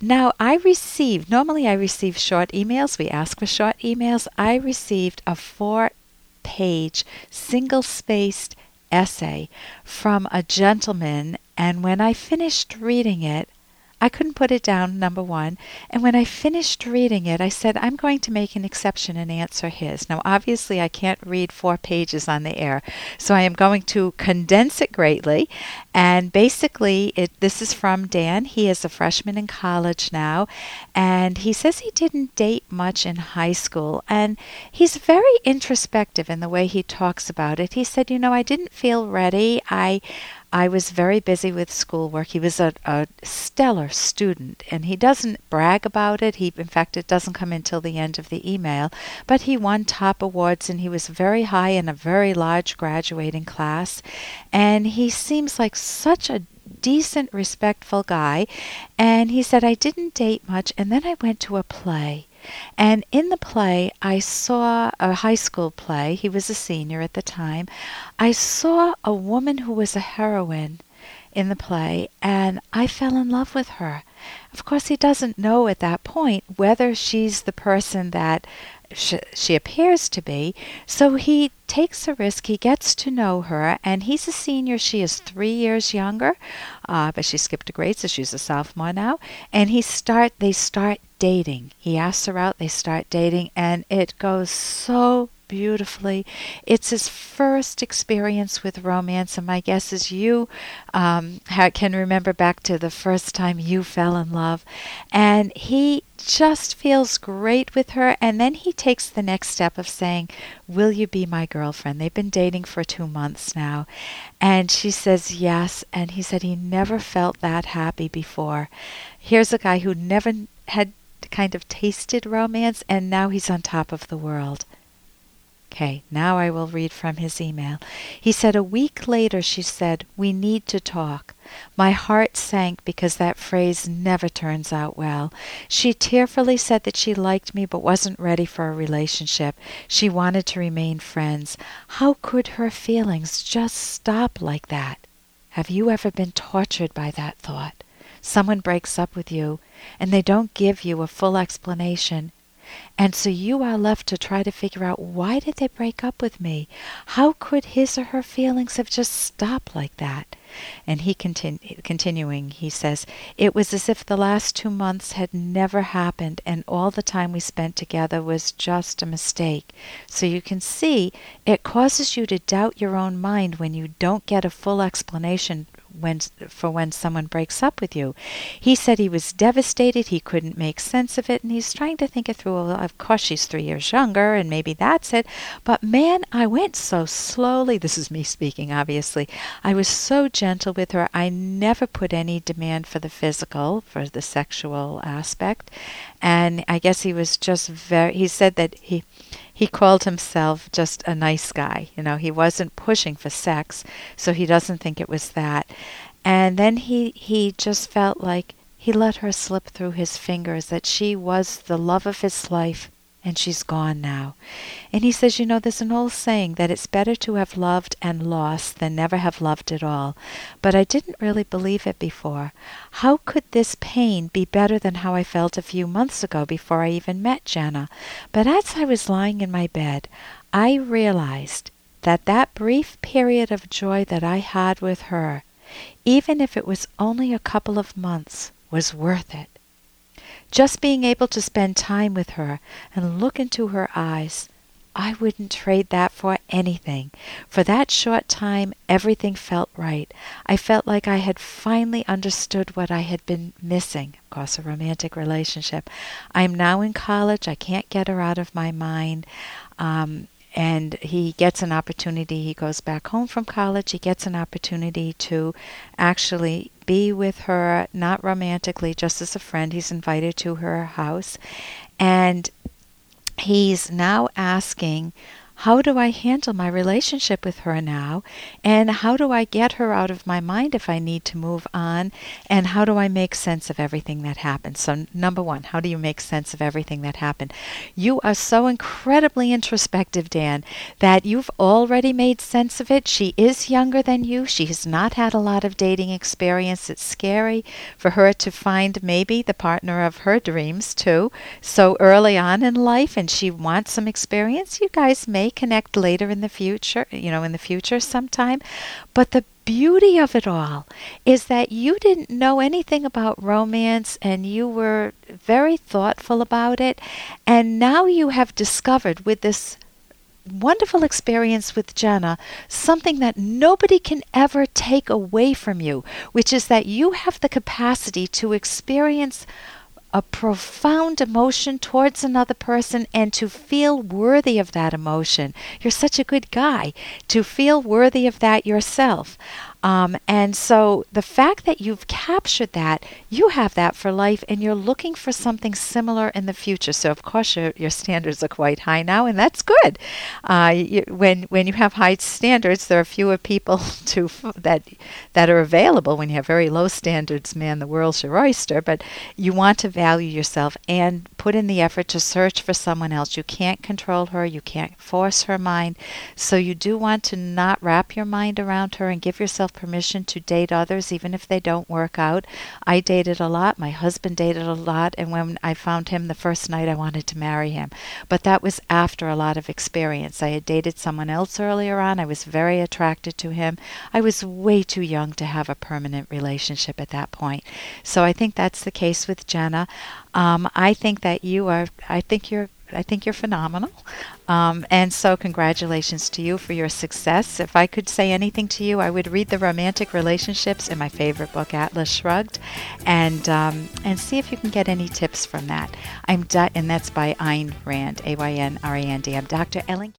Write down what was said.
now I received, normally I receive short emails. We ask for short emails. I received a four page, single spaced essay from a gentleman, and when I finished reading it, I couldn't put it down, number one. And when I finished reading it, I said, I'm going to make an exception and answer his. Now, obviously, I can't read four pages on the air, so I am going to condense it greatly. And basically, it, this is from Dan. He is a freshman in college now, and he says he didn't date much in high school. And he's very introspective in the way he talks about it. He said, You know, I didn't feel ready. I I was very busy with schoolwork. He was a, a stellar student, and he doesn't brag about it. He, in fact, it doesn't come until the end of the email. But he won top awards, and he was very high in a very large graduating class. And he seems like such a decent, respectful guy. And he said, I didn't date much, and then I went to a play. And in the play, I saw a high school play. He was a senior at the time. I saw a woman who was a heroine in the play, and I fell in love with her. Of course, he doesn't know at that point whether she's the person that she, appears to be. So he takes a risk. He gets to know her, and he's a senior. She is three years younger, uh, but she skipped a grade, so she's a sophomore now. And he start. They start dating. He asks her out. They start dating, and it goes so beautifully. It's his first experience with romance, and my guess is you um, can remember back to the first time you fell in love. And he just feels great with her, and then he takes the next step of saying, Will you be my girlfriend? They've been dating for two months now. And she says yes, and he said he never felt that happy before. Here's a guy who never had kind of tasted romance, and now he's on top of the world. Okay, now I will read from his email. He said, A week later, she said, We need to talk. My heart sank because that phrase never turns out well. She tearfully said that she liked me but wasn't ready for a relationship. She wanted to remain friends. How could her feelings just stop like that? Have you ever been tortured by that thought? Someone breaks up with you, and they don't give you a full explanation. And so you are left to try to figure out why did they break up with me? How could his or her feelings have just stopped like that? And he continu- continuing, he says, It was as if the last two months had never happened and all the time we spent together was just a mistake. So you can see it causes you to doubt your own mind when you don't get a full explanation when for when someone breaks up with you. He said he was devastated, he couldn't make sense of it, and he's trying to think it through. Well, of course, she's three years younger, and maybe that's it. But man, I went so slowly. This is me speaking, obviously. I was so gentle with her. I never put any demand for the physical, for the sexual aspect. And I guess he was just very, he said that he he called himself just a nice guy. You know, he wasn't pushing for sex, so he doesn't think it was that. And then he he just felt like he let her slip through his fingers that she was the love of his life and she's gone now. And he says, You know, there's an old saying that it's better to have loved and lost than never have loved at all. But I didn't really believe it before. How could this pain be better than how I felt a few months ago before I even met Jenna? But as I was lying in my bed, I realized that that brief period of joy that I had with her, even if it was only a couple of months, was worth it. Just being able to spend time with her and look into her eyes, I wouldn't trade that for anything. For that short time, everything felt right. I felt like I had finally understood what I had been missing. Course, a romantic relationship. I'm now in college. I can't get her out of my mind. Um, and he gets an opportunity. He goes back home from college. He gets an opportunity to actually be with her, not romantically, just as a friend. He's invited to her house. And he's now asking how do I handle my relationship with her now? And how do I get her out of my mind if I need to move on? And how do I make sense of everything that happened? So, number one, how do you make sense of everything that happened? You are so incredibly introspective, Dan, that you've already made sense of it. She is younger than you. She has not had a lot of dating experience. It's scary for her to find maybe the partner of her dreams, too, so early on in life, and she wants some experience. You guys may connect later in the future, you know, in the future sometime. But the beauty of it all is that you didn't know anything about romance and you were very thoughtful about it. And now you have discovered with this wonderful experience with Jenna something that nobody can ever take away from you, which is that you have the capacity to experience a profound emotion towards another person and to feel worthy of that emotion. You're such a good guy to feel worthy of that yourself. Um, and so the fact that you've captured that, you have that for life, and you're looking for something similar in the future. So of course your, your standards are quite high now, and that's good. Uh, you, when when you have high standards, there are fewer people to that that are available. When you have very low standards, man, the world's your oyster. But you want to value yourself and put in the effort to search for someone else. You can't control her. You can't force her mind. So you do want to not wrap your mind around her and give yourself permission to date others, even if they don't work out. I dated a lot. My husband dated a lot. And when I found him the first night, I wanted to marry him. But that was after a lot of experience. I had dated someone else earlier on. I was very attracted to him. I was way too young to have a permanent relationship at that point. So I think that's the case with Jenna. Um, I think that you are, I think you're I think you're phenomenal. Um, and so, congratulations to you for your success. If I could say anything to you, I would read the romantic relationships in my favorite book, Atlas Shrugged, and um, and see if you can get any tips from that. I'm di- and that's by Ayn Rand, A Y N R A N D. I'm Dr. Ellen.